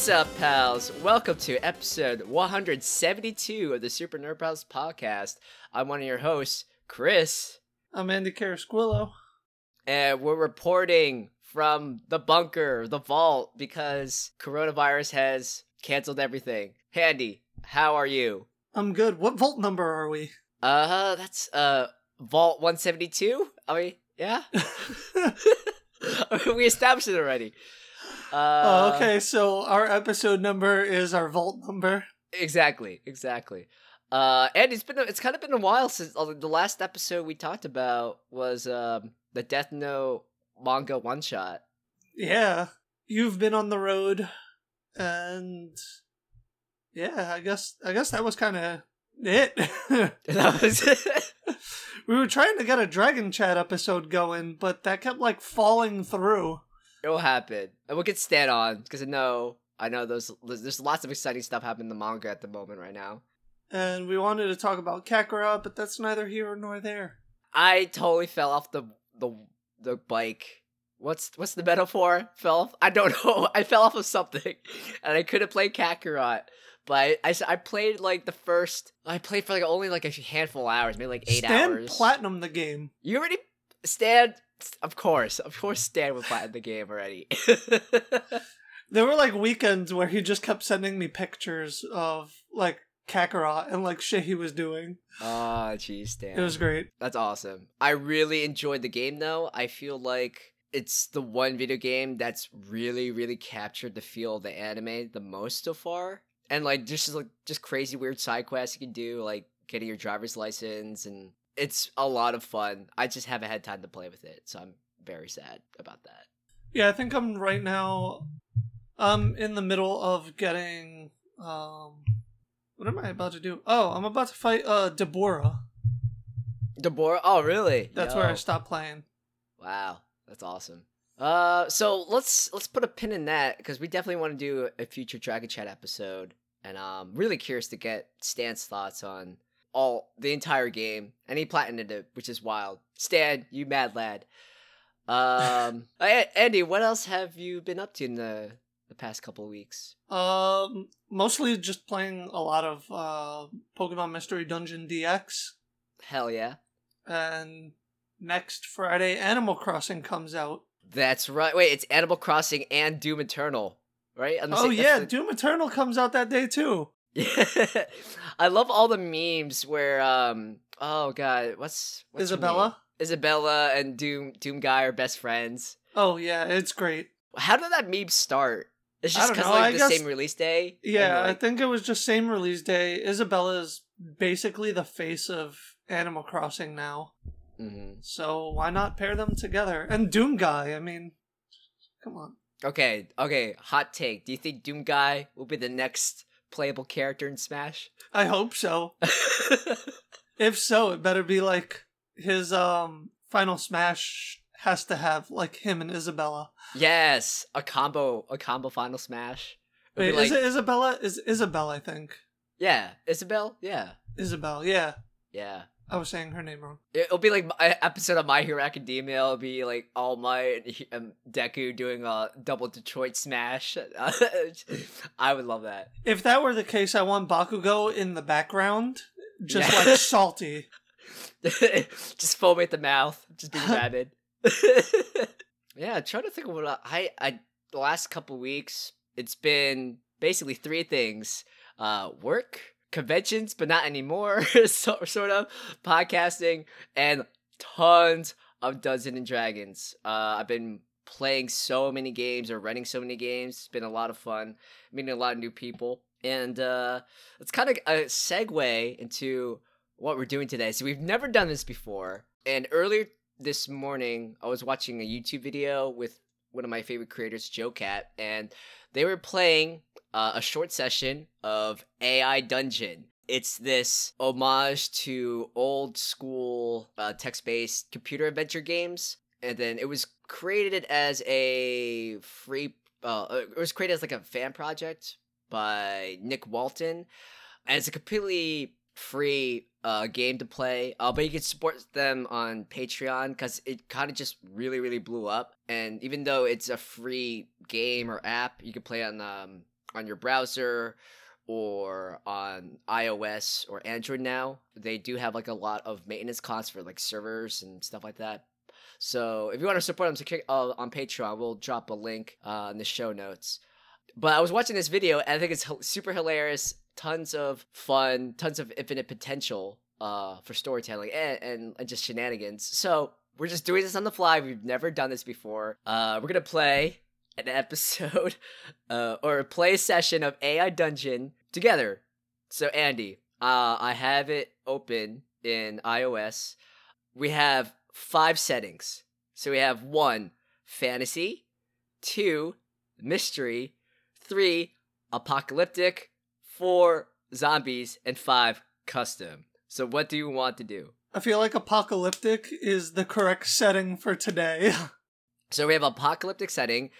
What's up, pals? Welcome to episode 172 of the Super Nerd Pals podcast. I'm one of your hosts, Chris, I'm Andy Carasquillo. and we're reporting from the bunker, the vault, because coronavirus has canceled everything. Hey, Andy, how are you? I'm good. What vault number are we? Uh, that's uh Vault 172. I mean, yeah, we established it already. Uh, oh, okay. So our episode number is our vault number. Exactly, exactly. Uh, and it's been a, it's kind of been a while since uh, the last episode we talked about was um the Death Note manga one shot. Yeah, you've been on the road, and yeah, I guess I guess that was kind of it. That was it. we were trying to get a Dragon Chat episode going, but that kept like falling through. It'll happen, and we'll get Stan on because I know I know those there's, lots of exciting stuff happening in the manga at the moment right now. And we wanted to talk about Kakarot, but that's neither here nor there. I totally fell off the the the bike. What's what's the metaphor? Fell off? I don't know. I fell off of something, and I couldn't play Kakarot. But I, I, I played like the first. I played for like only like a handful of hours, maybe like eight Stan hours. platinum the game. you already Stan, of course, of course, Stan would platinum the game already. There were like weekends where he just kept sending me pictures of like Kakarot and like shit he was doing. oh, jeez, Stan. It was great. That's awesome. I really enjoyed the game though. I feel like it's the one video game that's really, really captured the feel of the anime the most so far. And like just like just crazy weird side quests you can do, like getting your driver's license and it's a lot of fun. I just haven't had time to play with it, so I'm very sad about that. Yeah, I think I'm right now. I'm in the middle of getting. Um, what am I about to do? Oh, I'm about to fight uh Dabura. Dabura, oh really? That's where I stopped playing. Wow, that's awesome. Uh, so let's let's put a pin in that because we definitely want to do a future Dragon Chat episode, and I'm really curious to get Stan's thoughts on all the entire game, and he platinumed it, which is wild. Stan, you mad lad. Um, Andy, what else have you been up to in the the past couple of weeks? Um, mostly just playing a lot of uh Pokemon Mystery Dungeon DX, Hell yeah, and next Friday Animal Crossing comes out. that's right. Wait, it's Animal Crossing and Doom Eternal, right? Oh yeah, the- Doom Eternal comes out that day too. Yeah, I love all the memes where um oh god what's, what's Isabella. Isabella and Doom Doom guy are best friends. Oh yeah, it's great. How did that meme start? It's just because like I the guess- same release day. Yeah, I think it was just same release day. Isabella's basically the face of Animal Crossing now. Mhm. So why not pair them together? And Doom Guy, I mean, come on. Okay, okay. Hot take. Do you think Doom guy will be the next playable character in Smash? I hope so. If so, it better be like his um final smash has to have like him and Isabella. yes, a combo, a combo final Smash. Wait, be is it Isabella? Is Isabel, I think. Yeah, Isabel. Yeah, Isabel, yeah. yeah. I was saying her name wrong. It'll be like an episode of My Hero Academia. It'll be like All Might and Deku doing a double Detroit smash. I would love that. If that were the case, I want Bakugo in the background, just Yeah. like salty. just foam at the mouth, just being rabid. yeah, I'm trying to think of what I, I the last couple weeks. It's been basically three things: uh, work, conventions, but not anymore. so, sort of podcasting and tons of Dungeons and Dragons. Uh, I've been playing so many games or running so many games. It's been a lot of fun, meeting a lot of new people, and uh, it's kind of a segue into what we're doing today. So we've never done this before. And earlier this morning, I was watching a YouTube video with one of my favorite creators, JoCat, and they were playing uh, a short session of AI Dungeon. It's this homage to old school uh, text based computer adventure games. And then it was created as a free, uh, it was created as like a fan project by Nick Walton. And it's a completely free uh, game to play, uh, but you can support them on Patreon because it kind of just really, really blew up. And even though it's a free game or app, you can play on um, on your browser or on iOS or Android now. They do have like a lot of maintenance costs for like servers and stuff like that. So if you want to support them uh, on Patreon, we'll drop a link uh, in the show notes. But I was watching this video and I think it's super hilarious tons of fun, tons of infinite potential uh, for storytelling and, and, and just shenanigans. So we're just doing this on the fly. We've never done this before. Uh, we're gonna play an episode uh, or a play session of AI Dungeon together. So Andy, uh, I have it open in iOS. We have five settings. So we have one fantasy, two mystery, three apocalyptic, four zombies, and five custom. So what do you want to do? I feel like apocalyptic is the correct setting for today. so we have apocalyptic setting.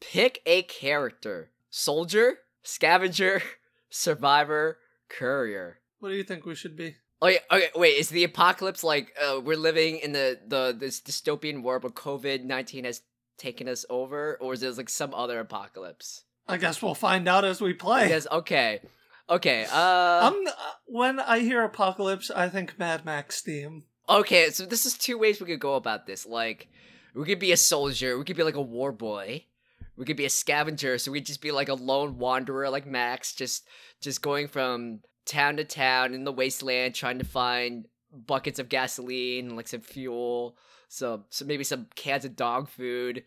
Pick a character. Soldier, scavenger, survivor, courier. What do you think we should be? Okay, okay, wait. Is the apocalypse like uh, we're living in the the this dystopian world where COVID nineteen has taken us over, or is it like some other apocalypse? I guess we'll find out as we play. Yes. Okay. Okay. Uh, I'm, uh, when I hear apocalypse, I think Mad Max theme. Okay, so this is two ways we could go about this. Like, we could be a soldier. We could be like a war boy. We could be a scavenger. So we'd just be like a lone wanderer, like Max, just just going from town to town in the wasteland, trying to find buckets of gasoline, like some fuel, so so maybe some cans of dog food.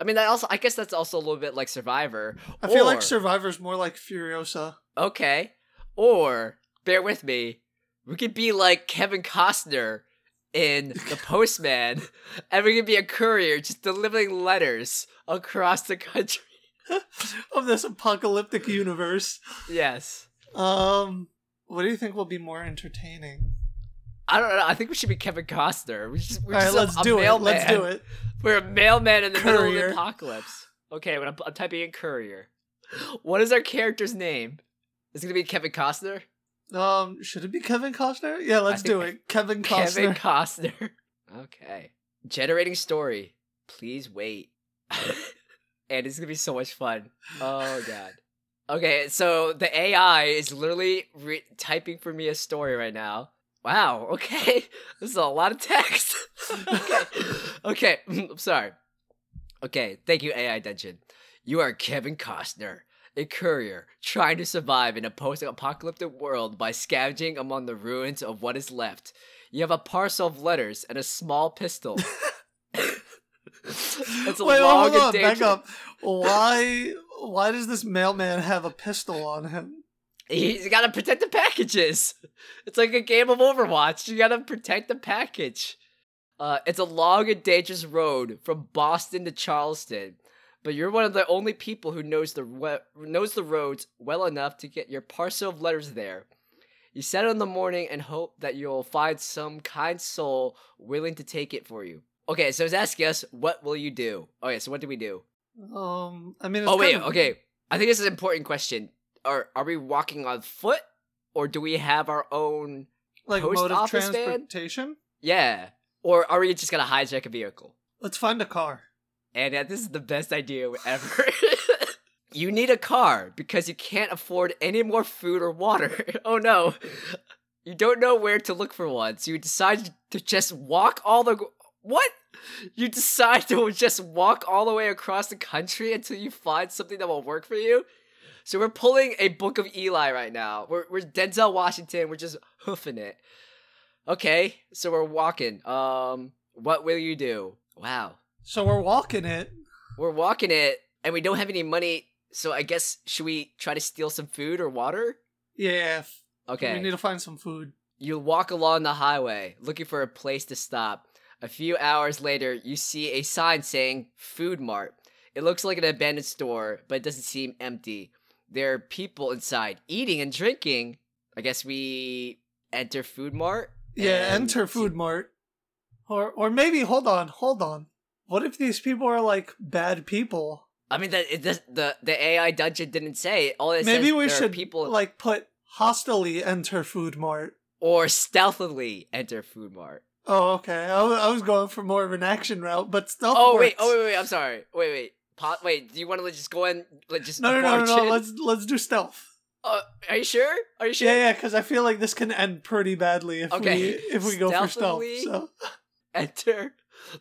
I mean, that also I guess that's also a little bit like Survivor. I feel like Survivor's more like Furiosa. Okay. Or bear with me, we could be like Kevin Costner in The Postman, and we could be a courier just delivering letters across the country of this apocalyptic universe. Yes. Um, what do you think will be more entertaining? I don't know. I think we should be Kevin Costner. We just, we're All right, just let's a, do a it. Let's do it. We're a mailman in the Courier. middle of the apocalypse. Okay, when I'm, I'm typing in courier. What is our character's name? Is it gonna be Kevin Costner? Um, should it be Kevin Costner? Yeah, let's do it. Kevin Costner. Kevin Costner. Okay. Generating story. Please wait. and it's gonna be so much fun. Oh god. Okay, so the AI is literally re- typing for me a story right now. Wow. Okay, this is a lot of text. okay. Okay. I'm sorry. Okay. Thank you, AI Dungeon. You are Kevin Costner, a courier trying to survive in a post-apocalyptic world by scavenging among the ruins of what is left. You have a parcel of letters and a small pistol. it's a Wait, long hold and on, back up. Why? Why does this mailman have a pistol on him? He's got to protect the packages. It's like a game of Overwatch. You got to protect the package. Uh, it's a long and dangerous road from Boston to Charleston, but you're one of the only people who knows the we- knows the roads well enough to get your parcel of letters there. You set out in the morning and hope that you'll find some kind soul willing to take it for you. Okay, so it's asking us, what will you do? Okay, so what do we do? Um, I mean, it's Oh wait, of- okay. I think this is an important question. Are are we walking on foot, or do we have our own? like post mode of office van? transportation. Yeah, or are we just gonna hijack a vehicle? Let's find a car. And this is the best idea ever. you need a car because you can't afford any more food or water. oh no, you don't know where to look for one, so you decide to just walk all the. What? You decide to just walk all the way across the country until you find something that will work for you? So we're pulling a Book of Eli right now. We're, we're Denzel Washington. We're just hoofing it. Okay, so we're walking. Um, what will you do? Wow, So we're walking it. we're walking it, and we don't have any money. So I guess should we try to steal some food or water? Yeah. Okay. We need to find some food. You walk along the highway looking for a place to stop. A few hours later, you see a sign saying Food Mart. It looks like an abandoned store, but it doesn't seem empty. There are people inside eating and drinking. I guess we enter Food Mart. Yeah, enter Food Mart. Or or maybe hold on, hold on. What if these people are like bad people? I mean, that it does, the the AI dungeon didn't say. All it maybe we should people like put hostily enter Food Mart. or stealthily enter Food Mart. Oh, okay. I, I was going for more of an action route, but stealth. Oh wait, oh wait, wait, I'm sorry. Wait, wait. Pa- wait, do you want to just go in like just No, no, no, no, no. Let's let's do stealth. Uh, are you sure? Are you sure? Yeah, yeah, because I feel like this can end pretty badly if Okay. we if we go for stealth. So enter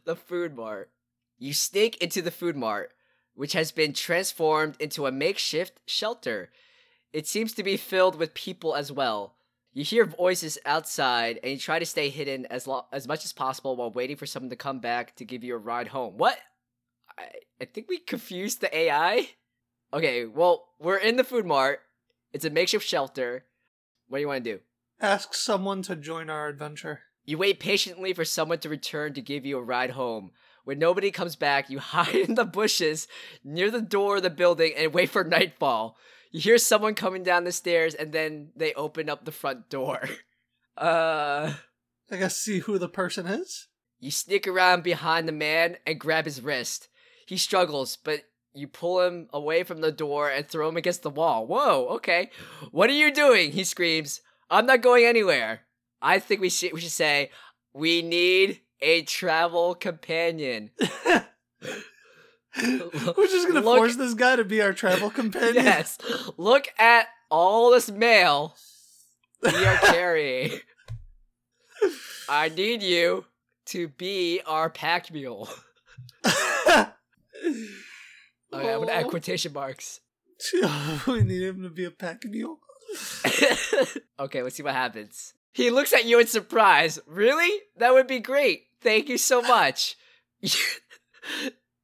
the food mart. You sneak into the food mart, which has been transformed into a makeshift shelter. It seems to be filled with people as well. You hear voices outside, and you try to stay hidden as lo- as much as possible while waiting for someone to come back to give you a ride home. What? I, I think we confused the AI. Okay, well, we're in the food mart. It's a makeshift shelter. What do you want to do? ask someone to join our adventure. You wait patiently for someone to return to give you a ride home. When nobody comes back, you hide in the bushes near the door of the building and wait for nightfall. You hear someone coming down the stairs and then they open up the front door. Uh, I guess see who the person is. you sneak around behind the man and grab his wrist. He struggles, but you pull him away from the door and throw him against the wall. Whoa, okay. What are you doing? He screams. I'm not going anywhere. I think we should we should say we need a travel companion. We're just gonna Look- force this guy to be our travel companion. yes. Look at all this mail we are carrying. I need you to be our pack mule. Okay, I'm gonna add Oh. quotation marks. we need him to be a pack mule. okay, let's see what happens. He looks at you in surprise. Really? That would be great. Thank you so much.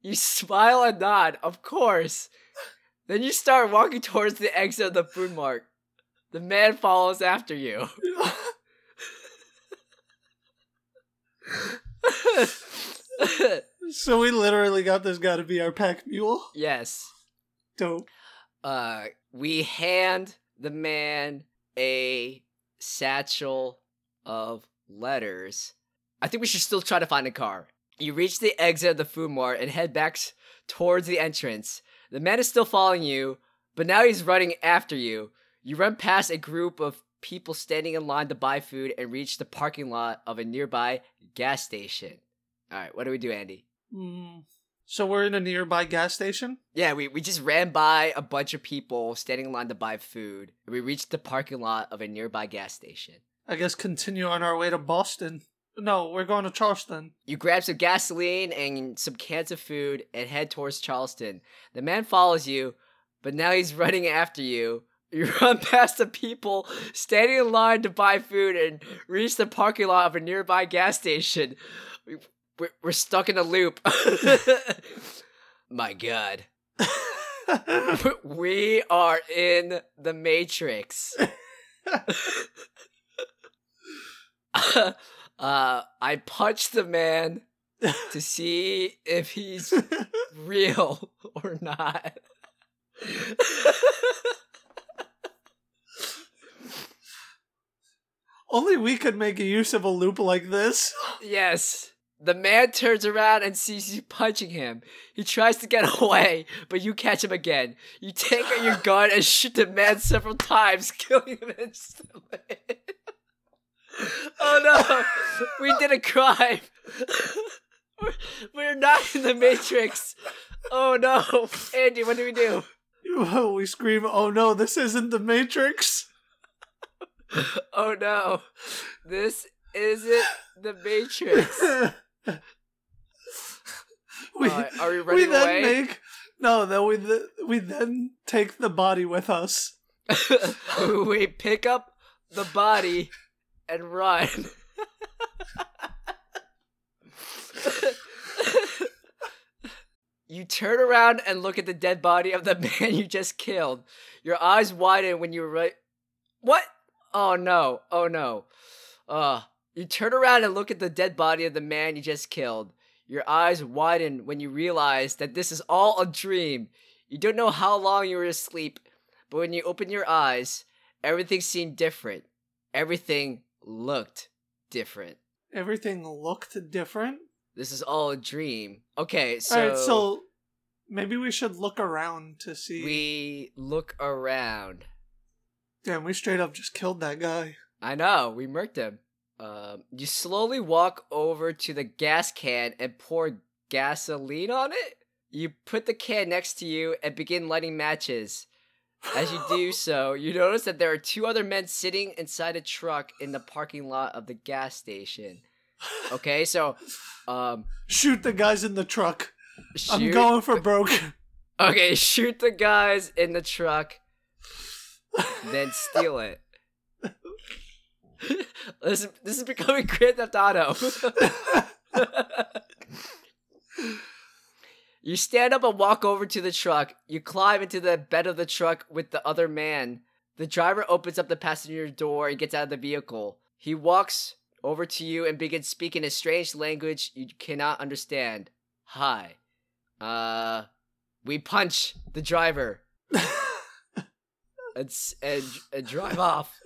you smile and nod, of course. Then you start walking towards the exit of the food mart. The man follows after you. so we literally got this guy to be our pack mule. yes. Dope. uh we hand the man a satchel of letters. I think we should still try to find a car. You reach the exit of the food mart and head back towards the entrance. The man is still following you, but now he's running after you. You run past a group of people standing in line to buy food and reach the parking lot of a nearby gas station. All right, what do we do, Andy? Mm. So we're in a nearby gas station. Yeah, we, we just ran by a bunch of people standing in line to buy food. We reached the parking lot of a nearby gas station. I guess continue on our way to Boston. No, we're going to Charleston. You grab some gasoline and some cans of food and head towards Charleston. The man follows you, but now he's running after you. You run past the people standing in line to buy food and reach the parking lot of a nearby gas station. We- We're, we're stuck in a loop. My god. We are in the Matrix. uh, I punched the man to see if he's real or not. Only we could make use of a loop like this. yes. The man turns around and sees you punching him. He tries to get away, but you catch him again. You take out your gun and shoot the man several times, killing him instantly. oh no! We did a crime! We're, we're not in the Matrix! Oh no! Andy, what do we do? we scream, "Oh no, this isn't the Matrix!" Oh no! This isn't the Matrix. we Alright, are we we running then away? make no. Then we th- we then take the body with us. we pick up the body and run. you turn around and look at the dead body of the man you just killed. Your eyes widen when you right. What? Oh no! Oh no! Uh, you turn around and look at the dead body of the man you just killed. Your eyes widen when you realize that this is all a dream. You don't know how long you were asleep, but when you open your eyes, everything seemed different. Everything looked different. Everything looked different. This is all a dream. Okay, so, All right, so maybe we should look around to see. we look around. Damn, we straight up just killed that guy. I know, we murked him. Um, you slowly walk over to the gas can and pour gasoline on it. You put the can next to you and begin lighting matches. As you do so, you notice that there are two other men sitting inside a truck in the parking lot of the gas station. Okay, so um Shoot the guys in the truck. I'm going for broke. Okay, shoot the guys in the truck, then steal it. this, is, this is becoming Grand Theft Auto. you stand up and walk over to the truck. You climb into the bed of the truck with the other man. The driver opens up the passenger door and gets out of the vehicle. He walks over to you and begins speaking a strange language you cannot understand. Hi. Uh, we punch the driver and, and, and drive off.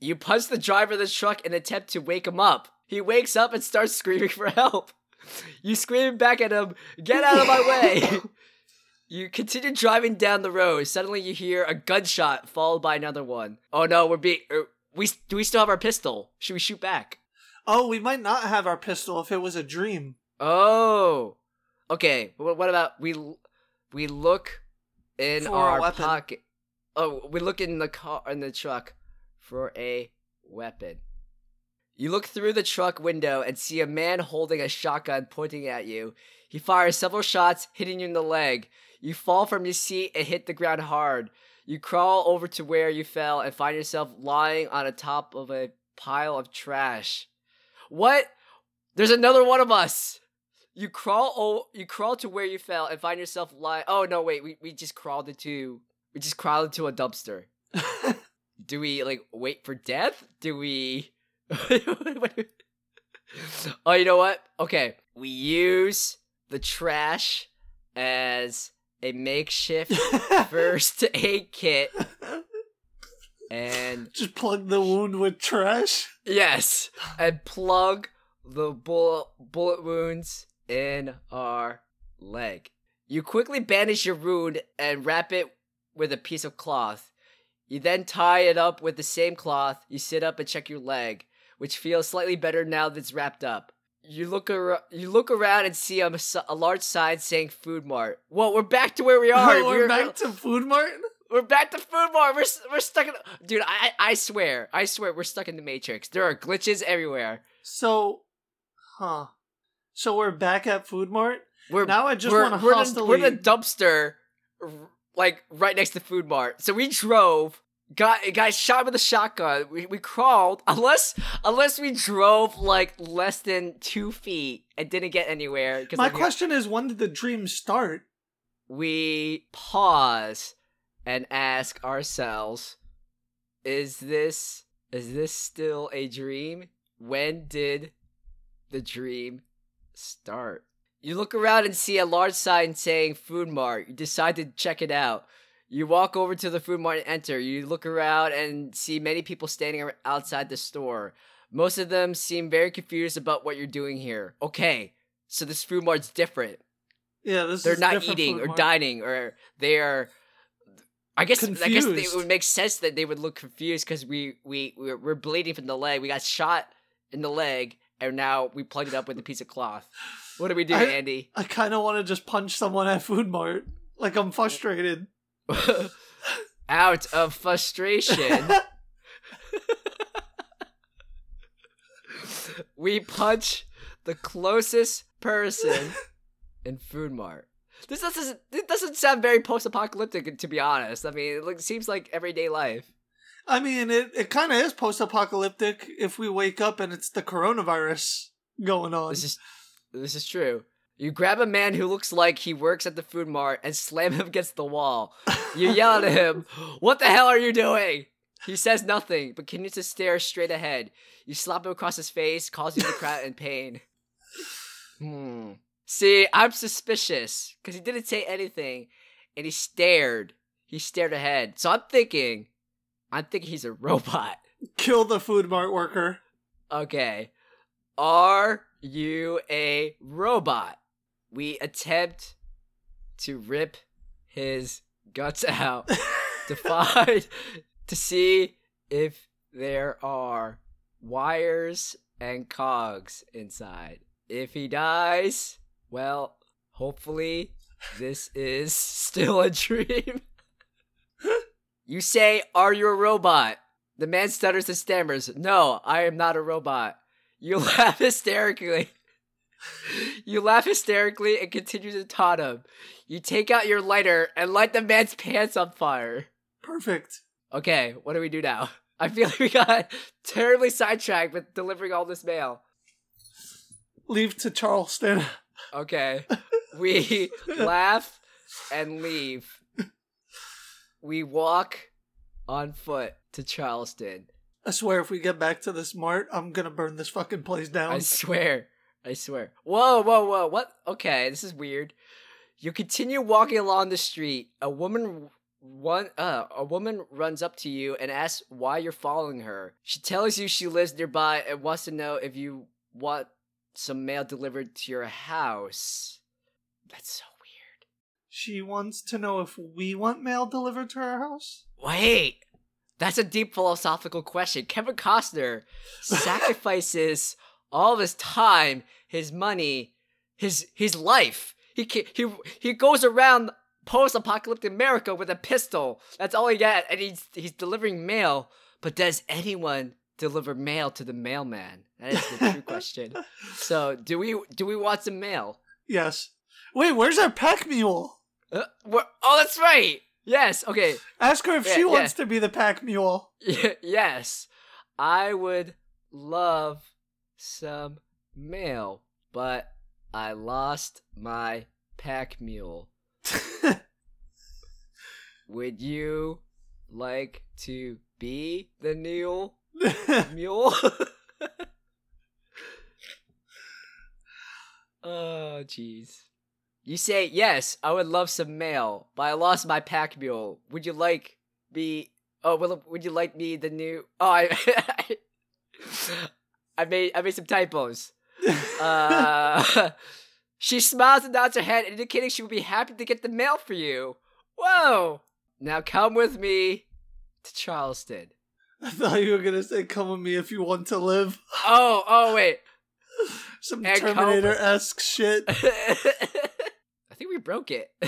You punch the driver of the truck in an attempt to wake him up. He wakes up and starts screaming for help. You scream back at him, Get out of my way! You continue driving down the road. Suddenly, you hear a gunshot followed by another one. Oh no, we're being. Er, we do we still have our pistol? Should we shoot back? oh, we might not have our pistol if it was a dream. Oh, okay. What, about we? We look in For our pocket. Oh, we look in the car in the truck for a weapon. You look through the truck window and see a man holding a shotgun pointing at you. He fires several shots, hitting you in the leg. You fall from your seat and hit the ground hard. You crawl over to where you fell and find yourself lying on the top of a pile of trash. What? There's another one of us. You crawl oh you crawl to where you fell and find yourself lying. Oh no, wait, we, we just crawled into we just crawled into a dumpster. Do we like wait for death? Do we Oh, you know what? Okay. We use the trash as a makeshift first aid kit and Just plug the wound with trash. Yes, and plug the bullet bullet wounds in our leg. You quickly bandage your wound and wrap it with a piece of cloth. You then tie it up with the same cloth. You sit up and check your leg, which feels slightly better now that it's wrapped up. You look ar- you look around and see a large sign saying Food Mart. Whoa, we're back to where we are. we're We're- back to Food Mart. we're back to Food Mart. We're we're stuck in. Dude, I I swear, I swear, we're stuck in the Matrix. There are glitches everywhere. So, huh? So we're back at Food Mart. We're Now I just we're, want to we're, the, hostily. we're the dumpster, like right next to Food Mart. So we drove. Got guys shot with a shotgun. We, we crawled unless unless we drove like less than two feet and didn't get anywhere. My question is, when did the dream start? we pause and ask ourselves is this is this still a dream when did the dream start you look around and see a large sign saying food mart. You decide to check it out. You walk over to the food mart and enter. You look around and see many people standing outside the store. Most of them seem very confused about what you're doing here. Okay so this food mart's different. Yeah, this they're not eating or dining or they are I guess I guess it would make sense that they would look confused because we we we're, we're bleeding from the leg. We got shot in the leg, and now we plugged it up with a piece of cloth. What do we do, I- Andy? I kind of want to just punch someone at Food Mart. Like I'm frustrated. Out of frustration, we punch the closest person in Food Mart. This doesn't this doesn't sound very post-apocalyptic, to be honest. I mean, it seems like everyday life. I mean, it, it kind of is post-apocalyptic if we wake up and it's the coronavirus going on. This is this is true. You grab a man who looks like he works at the food mart and slam him against the wall. You yell at him, "What the hell are you doing?" He says nothing, but continues to stare straight ahead. You slap him across his face, causing the crowd in pain. Hmm. See, I'm suspicious because he didn't say anything, and he stared. He stared ahead. So I'm thinking, I'm thinking he's a robot. Kill the Food Mart worker. Okay. Are you a robot? We attempt to rip his guts out to find to see if there are wires and cogs inside. If he dies, well, hopefully this is still a dream. you say, Are you a robot? The man stutters and stammers, No, I am not a robot. You laugh hysterically. You laugh hysterically and continue to taunt him. You take out your lighter and light the man's pants on fire. Perfect. Okay, what do we do now? I feel like we got terribly sidetracked with delivering all this mail. Leave to Charleston. Okay. We laugh and leave. We walk on foot to Charleston. I swear, if we get back to this mart, I'm gonna burn this fucking place down. I swear. I swear. Whoa, whoa, whoa. What? Okay, this is weird. You continue walking along the street. A woman one uh a woman runs up to you and asks why you're following her. She tells you she lives nearby and wants to know if you want some mail delivered to your house. That's so weird. She wants to know if we want mail delivered to our house. Wait. That's a deep philosophical question. Kevin Costner sacrifices all his time, his money, his his life. He he he goes around post-apocalyptic America with a pistol. That's all he got, and he's he's delivering mail. But does anyone deliver mail to the mailman? That is the true question. So, do we do we want some mail? Yes. Wait, where's our pack mule? Uh, oh, that's right. Yes. Okay. Ask her if Yeah, she yeah. wants to be the pack mule. Yes, I would love some mail, but I lost my pack mule. Would you like to be the mule? Mule? oh, jeez. You say yes. I would love some mail, but I lost my pack mule. Would you like me? Oh, will would you like me the new? Oh, I, I made I made some typos. Uh, she smiles and nods her head, indicating she would be happy to get the mail for you. Whoa! Now come with me to Charleston. I thought you were gonna say, "Come with me if you want to live." Oh, oh wait. Some and Terminator esque shit. I think we broke it.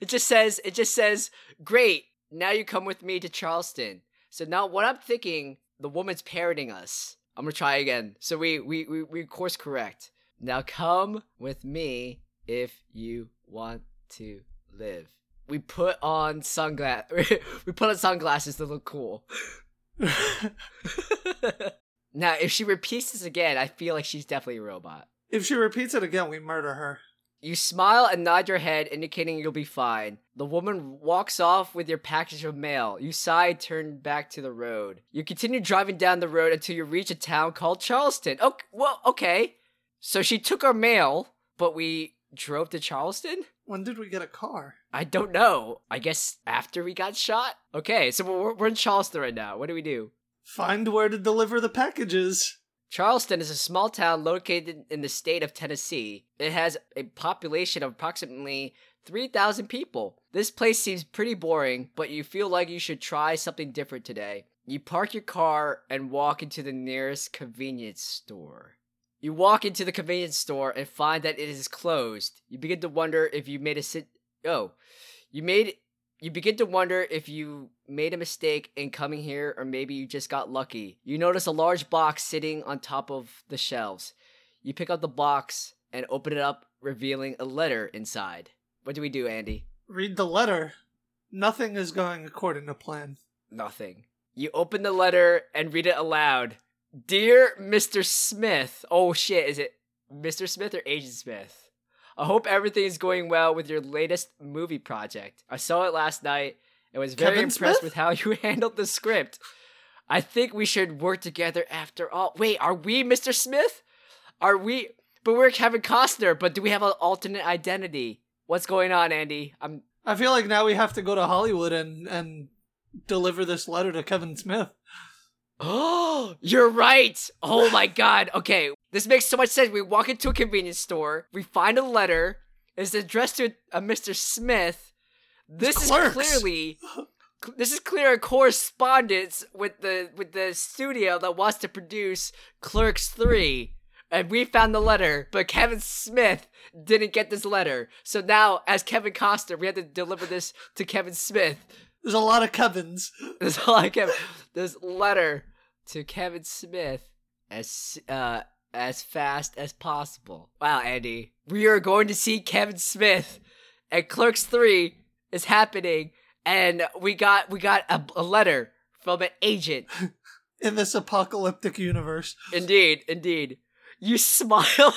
it just says it just says, "Great, now you come with me to Charleston." So now what I'm thinking, the woman's parroting us. I'm gonna try again. So we we we, we course correct. Now come with me if you want to live. We put on sunglass. we put on sunglasses to look cool. now, if she repeats this again, I feel like she's definitely a robot. if she repeats it again, we murder her. You smile and nod your head, indicating you'll be fine. The woman walks off with your package of mail. You sigh, turn back to the road. You continue driving down the road until you reach a town called Charleston. Oh, well, okay. So she took our mail, but we drove to Charleston? When did we get a car? I don't know. I guess after we got shot? Okay, so we're, we're in Charleston right now. What do we do? Find where to deliver the packages. Charleston is a small town located in the state of Tennessee. It has a population of approximately 3,000 people. This place seems pretty boring, but you feel like you should try something different today. You park your car and walk into the nearest convenience store. You walk into the convenience store and find that it is closed. You begin to wonder if you made a sit. Oh, you made. You begin to wonder if you made a mistake in coming here or maybe you just got lucky. You notice a large box sitting on top of the shelves. You pick up the box and open it up, revealing a letter inside. What do we do, Andy? Read the letter. Nothing is going according to plan. Nothing. You open the letter and read it aloud. Dear Mr. Smith. Oh shit, is it Mr. Smith or Agent Smith? I hope everything is going well with your latest movie project. I saw it last night and was very Kevin impressed Smith? with how you handled the script. I think we should work together after all. Wait, are we Mr. Smith? Are we? But we're Kevin Costner. But do we have an alternate identity? What's going on, Andy? I'm. I feel like now we have to go to Hollywood and and deliver this letter to Kevin Smith. Oh, you're right. Oh my god. Okay, this makes so much sense. We walk into a convenience store, we find a letter. It's addressed to a Mr. Smith. This is Clerks. clearly this is clear correspondence with the with the studio that wants to produce Clerks 3 and we found the letter, but Kevin Smith didn't get this letter. So now, as Kevin Costner, we had to deliver this to Kevin Smith. There's a lot of Kevins. There's a lot of Kevin. This letter to Kevin Smith as uh as fast as possible. Wow, Andy, we are going to see Kevin Smith, and Clerks Three is happening, and we got we got a, a letter from an agent. In this apocalyptic universe. Indeed, indeed. You smile.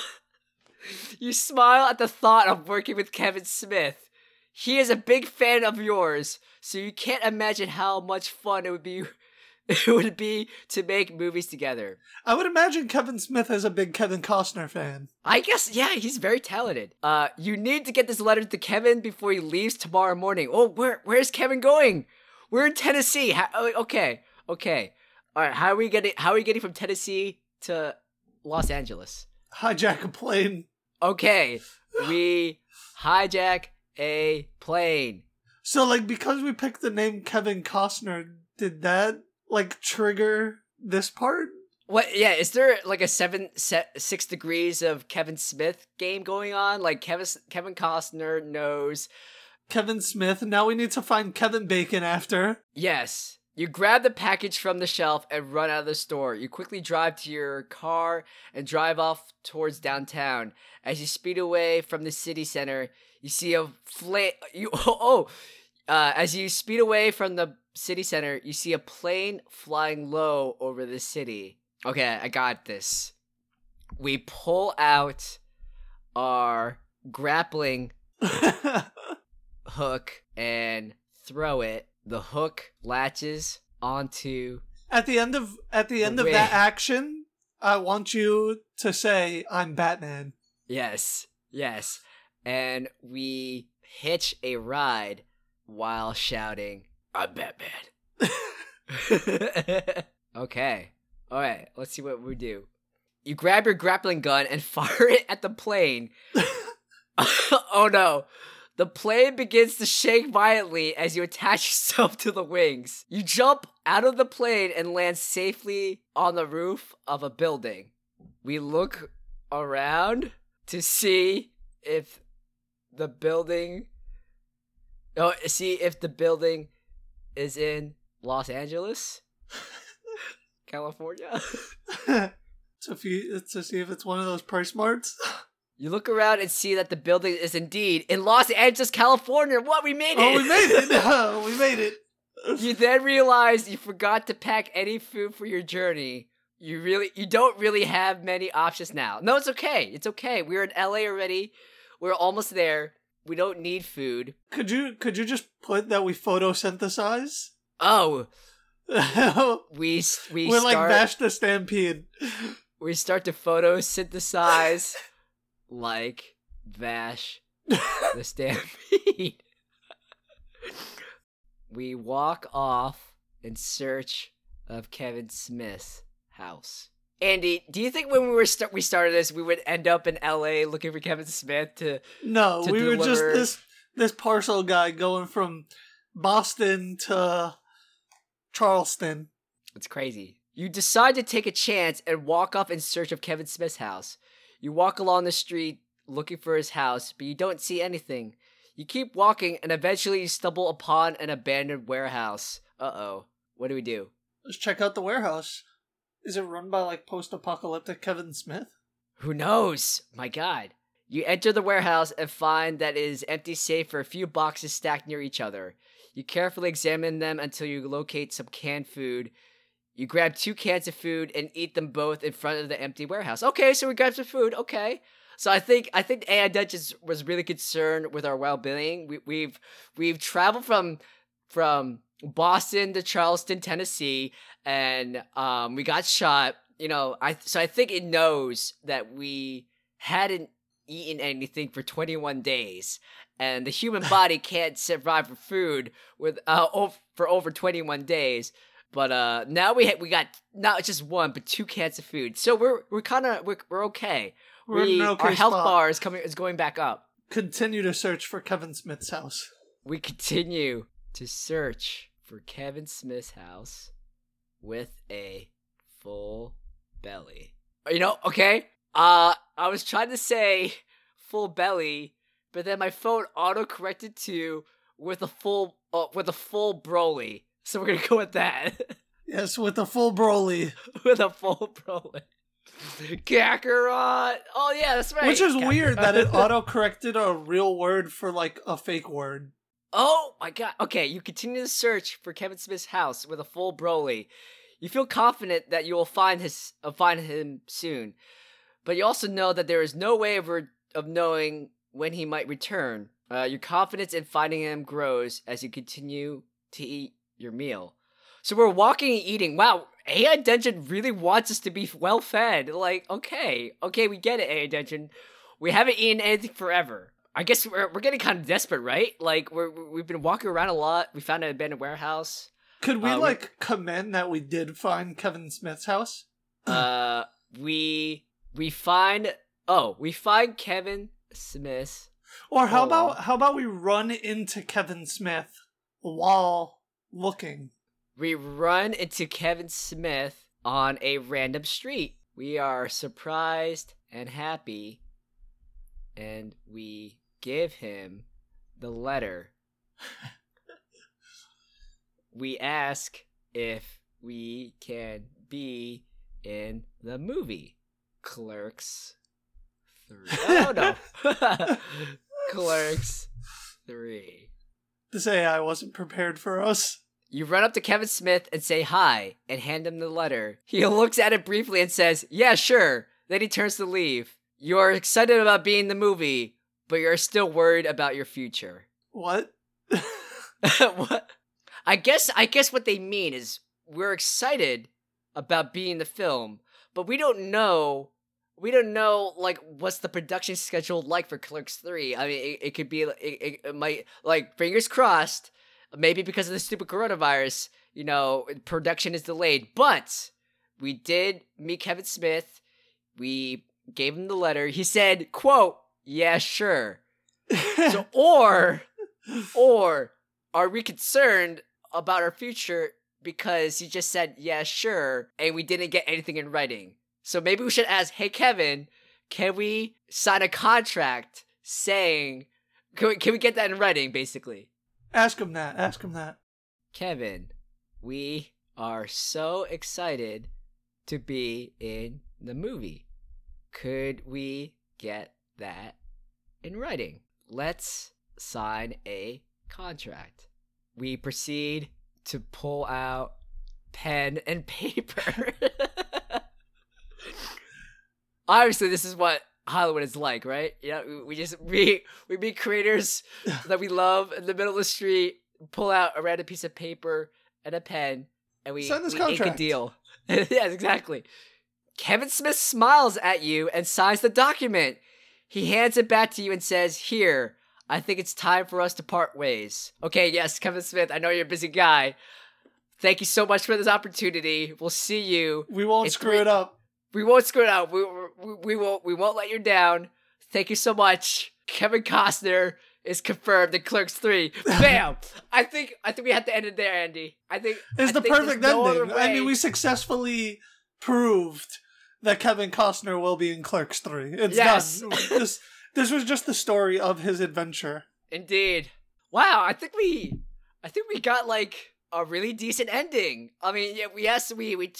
you smile at the thought of working with Kevin Smith. He is a big fan of yours, so you can't imagine how much fun it would be it would be to make movies together. I would imagine Kevin Smith is a big Kevin Costner fan. I guess yeah, he's very talented. Uh you need to get this letter to Kevin before he leaves tomorrow morning. Oh, where where's Kevin going? We're in Tennessee. How, oh, okay. Okay. All right, how are we getting how are we getting from Tennessee to Los Angeles? Hijack a plane. Okay. We hijack a plane. So, like, because we picked the name Kevin Costner, did that, like, trigger this part? What? Yeah, is there like a seven, se- six degrees of Kevin Smith game going on? Like Kevin Kevin Costner knows Kevin Smith. Now we need to find Kevin Bacon after. Yes. You grab the package from the shelf and run out of the store. You quickly drive to your car and drive off towards downtown. As you speed away from the city center, you see a flame. You oh, oh uh, as you speed away from the city center, you see a plane flying low over the city. Okay, I got this. We pull out our grappling hook and throw it. The hook latches onto. At the end of at the end of that action, I want you to say, "I'm Batman." Yes, yes, and we hitch a ride while shouting, "I'm Batman." okay, all right. Let's see what we do. You grab your grappling gun and fire it at the plane. oh no! The plane begins to shake violently as you attach yourself to the wings. You jump out of the plane and land safely on the roof of a building. We look around to see if the building oh see if the building is in Los Angeles, California. to, to see if it's one of those price marts. You look around and see that the building is indeed in Los Angeles, California. What? We made oh, it! Oh, we made it! Oh, we made it! you then realize you forgot to pack any food for your journey. You really, you don't really have many options now. No, it's okay. It's okay. We're in LA already. We're almost there. We don't need food. Could you, could you just put that we photosynthesize? Oh, we we we're start, like Vash the Stampede. We start to photosynthesize like Vash the Stampede. we walk off in search of Kevin Smith's house. Andy, do you think when we were start we started this, we would end up in L.A. looking for Kevin Smith to? No, to we deliver... were just this this parcel guy going from Boston to Charleston. It's crazy. You decide to take a chance and walk off in search of Kevin Smith's house. You walk along the street looking for his house, but you don't see anything. You keep walking and eventually you stumble upon an abandoned warehouse. Uh oh. What do we do? Let's check out the warehouse. Is it run by like post apocalyptic Kevin Smith? Who knows? My god. You enter the warehouse and find that it is empty save for a few boxes stacked near each other. You carefully examine them until you locate some canned food. You grab two cans of food and eat them both in front of the empty warehouse. Okay, so we grabbed some food. Okay. So I think I think AI Duchess was really concerned with our well being. We, we've we've traveled from from Boston to Charleston, Tennessee, and um, we got shot. You know, I so I think it knows that we hadn't eaten anything for 21 days, and the human body can't survive for food with uh over, for over 21 days. But uh, now we ha- we got not just one but two cans of food, so we're we're kind of we're, we're okay. We're we, okay our health spot. bar is coming is going back up. Continue to search for Kevin Smith's house. We continue to search for Kevin Smith's house with a full belly. You know, okay. Uh, I was trying to say full belly, but then my phone auto corrected to with a full uh, with a full Broly. So we're gonna go with that. Yes, with a full Broly. with a full Broly. Kakarot. Oh yeah, that's right. Which is Kakarot. weird that it auto corrected a real word for like a fake word. Oh my god. Okay, you continue to search for Kevin Smith's house with a full Broly. You feel confident that you will find his uh, find him soon, but you also know that there is no way of re- of knowing when he might return. Uh, your confidence in finding him grows as you continue to eat your meal. So we're walking and eating. Wow, AI Dungeon really wants us to be well fed. Like, okay, okay, we get it, AI Dungeon. We haven't eaten anything forever. I guess we're, we're getting kind of desperate, right? Like we're we've been walking around a lot. We found an abandoned warehouse. Could we Uh, like commend that we did find Kevin Smith's house? Uh, we we find oh we find Kevin Smith. Or how Oh. about how about we run into Kevin Smith while looking? We run into Kevin Smith on a random street. We are surprised and happy, and we give him the letter. we ask if we can be in the movie Clerks 3. Oh no. Clerks 3. This AI wasn't prepared for us. You run up to Kevin Smith and say hi and hand him the letter. He looks at it briefly and says, Yeah, sure. Then he turns to leave. You're excited about being in the movie, but you're still worried about your future. What? what? I guess I guess what they mean is we're excited about being the film, but we don't know we don't know like what's the production schedule like for Clerks 3. I mean it, it could be it, it, it might like fingers crossed maybe because of the stupid coronavirus, you know, production is delayed, but we did meet Kevin Smith. We gave him the letter. He said, "quote Yeah, sure." So or or are we concerned about our future because he just said, yeah, sure, and we didn't get anything in writing? So maybe we should ask, hey, Kevin, can we sign a contract saying, can we, can we get that in writing, basically? ask him that. Ask him that. Kevin, we are so excited to be in the movie. Could we get that in writing? Let's sign a contract. We proceed to pull out pen and paper. Obviously, this is what Hollywood is like, right? You know, we- just we we meet creators that we love in the middle of the street, pull out a random piece of paper and a pen, and we, Sign this we ink a contract. deal. yes, exactly. Kevin Smith smiles at you and signs the document. He hands it back to you and says, Here, I think it's time for us to part ways. Okay, yes, Kevin Smith, I know you're a busy guy. Thank you so much for this opportunity. We'll see you. We won't It's screw three- it up. We won't screw it up. We, we, we won't we won't let you down. Thank you so much. Kevin Costner is confirmed in Clerks 3. Bam! I think I think we have to end it there, Andy. I think It's I the think perfect no ending. I mean, we successfully proved that Kevin Costner will be in Clerks 3. It's Yes. done. this, this was just the story of his adventure. Indeed. Wow, I think we I think we got like a really decent ending. I mean, yeah, we yes, we we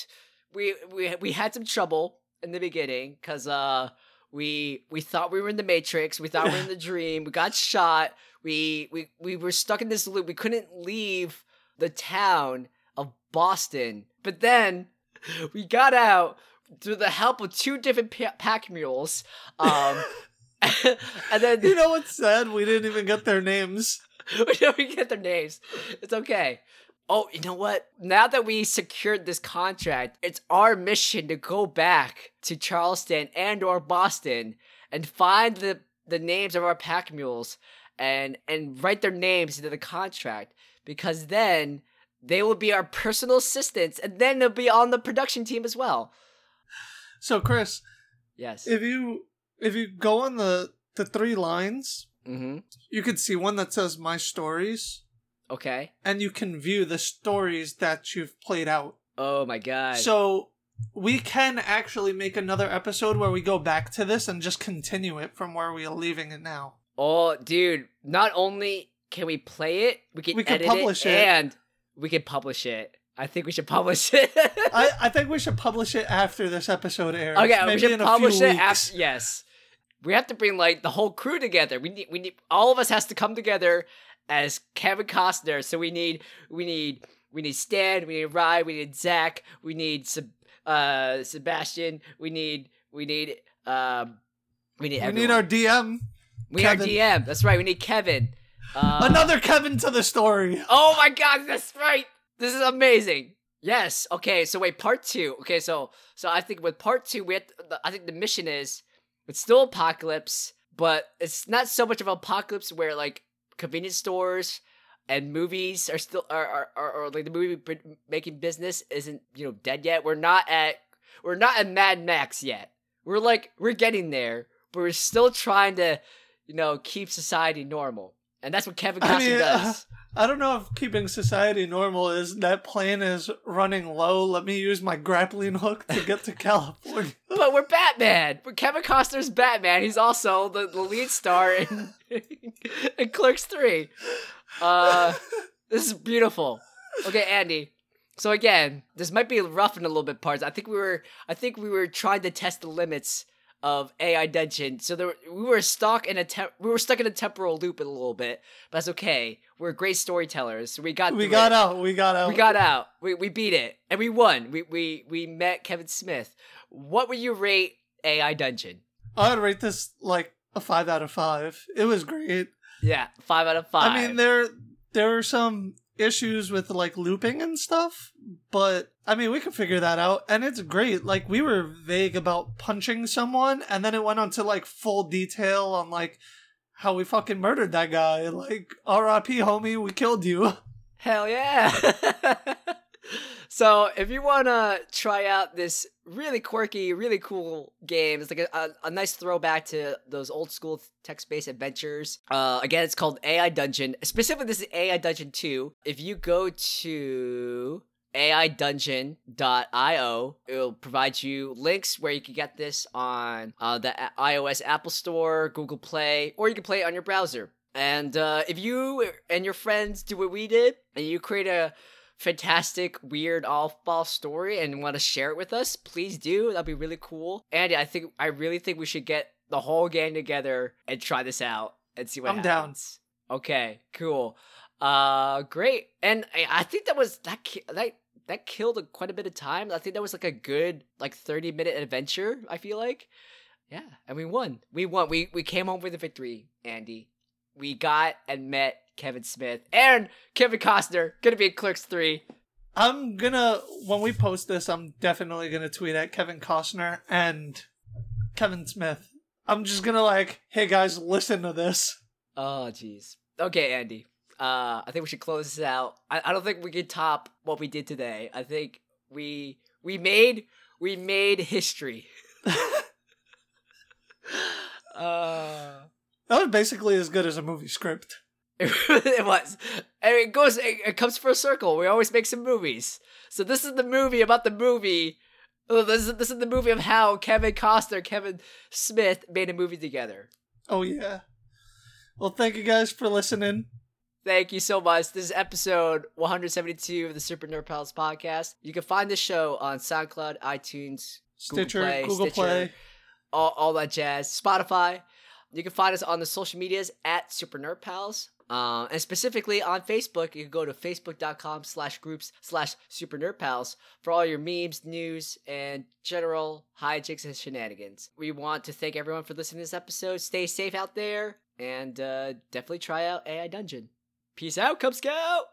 we we we had some trouble in the beginning cuz uh we we thought we were in the matrix, we thought we were in the dream, we got shot. We we we were stuck in this loop. We couldn't leave the town of Boston. But then we got out through the help of two different pa- pack mules. Um and then You know what's sad? We didn't even get their names. we even get their names. It's okay. Oh, you know what? Now that we secured this contract, it's our mission to go back to Charleston and or Boston and find the the names of our pack mules and and write their names into the contract because then they will be our personal assistants and then they'll be on the production team as well. So, Chris, Yes. if you if you go on the the three lines, mm-hmm. you could see one that says "My Stories," Okay. and you can view the stories that you've played out. Oh my god. So we can actually make another episode where we go back to this and just continue it from where we are leaving it now. oh, dude! Not only can we play it, we can We can edit publish it, it. and we can publish it. I think we should publish it. I, I think we should publish it after this episode airs. okay, maybe we should in publish it after. Yes, we have to bring like the whole crew together. We need, we need all of us has to come together as Kevin Costner. So we need, we need, we need Stan. We need Rye. We need Zach. We need uh, Sebastian. We need, we need, um, we need. We need our DM. we need our DM. That's right. We need Kevin. Uh, Another Kevin to the story. Oh my god, that's right. This is amazing. Yes. Okay. So wait, part two. Okay. So so I think with part two, we have to, I think the mission is it's still apocalypse, but it's not so much of apocalypse where like convenience stores and movies are still are are, are, are like the movie making business isn't you know dead yet. We're not at we're not at Mad Max yet. We're like we're getting there, but we're still trying to you know keep society normal. And that's what Kevin I Costner mean, does. I don't know if keeping society normal is that plane is running low. Let me use my grappling hook to get to California. But we're Batman. We're Kevin Costner's Batman. He's also the, the lead star in, in Clerks 3. Uh, this is beautiful. Okay, Andy. So again, this might be rough in a little bit parts. I think we were I think we were trying to test the limits of AI Dungeon. So there we were stuck in a te- we were stuck in a temporal loop a little bit, but that's okay. We're great storytellers. So we got we got it. out. We got out. We got out. We we beat it, and we won. We we we met Kevin Smith. What would you rate AI Dungeon? I would rate this like a five out of five. It was great. Yeah, five out of five. I mean, there there are some issues with like looping and stuff, but I mean, we can figure that out, and it's great. Like we were vague about punching someone, and then it went on to like full detail on like how we fucking murdered that guy. Like, R.I.P. homie, we killed you. hell yeah. so if you want to try out this really quirky, really cool game, it's like a, a, a nice throwback to those old school text-based adventures. Uh, again, it's called AI Dungeon. Specifically, this is AI Dungeon 2. If you go to aidungeon.io. It'll provide you links where you can get this on uh, the iOS Apple Store, Google Play, or you can play it on your browser. And uh, if you and your friends do what we did, and you create a fantastic, weird off-ball story and want to share it with us, please do. That'd be really cool. Andy, I think I really think we should get the whole gang together and try this out and see what I'm down. happens. Okay, cool. Uh, great. And I, I think that was that ki- that that killed a, quite a bit of time. I think that was like a good like 30 minute adventure. I feel like, yeah, and we won. We won. We we came home with a victory, Andy. We got and met Kevin Smith and Kevin Costner. Gonna be in Clerks three. I'm gonna when we post this, I'm definitely gonna tweet at Kevin Costner and Kevin Smith. I'm just gonna like, hey guys, listen to this. Oh, jeez. Okay, Andy. Uh, I think we should close this out. I, I don't think we can top what we did today. I think we we made we made history. uh, That was basically as good as a movie script. it was. And it goes. It, it comes for a circle. We always make some movies. So this is the movie about the movie. Oh, this is this is the movie of how Kevin Costner, Kevin Smith made a movie together. Oh yeah. Well, thank you guys for listening. Thank you so much. This is episode 172 of the Super Nerd Pals podcast. You can find the show on SoundCloud, iTunes, Stitcher, Play, Google Stitcher. Play. all, all that jazz. Spotify. You can find us on the social medias at Super Nerd Pals. Um, and specifically on Facebook, you can go to facebook.com slash groups slash super nerd pals for all your memes, news, and general hijinks and shenanigans. We want to thank everyone for listening to this episode. Stay safe out there and uh, definitely try out AI Dungeon. Peace out, Cub Scout!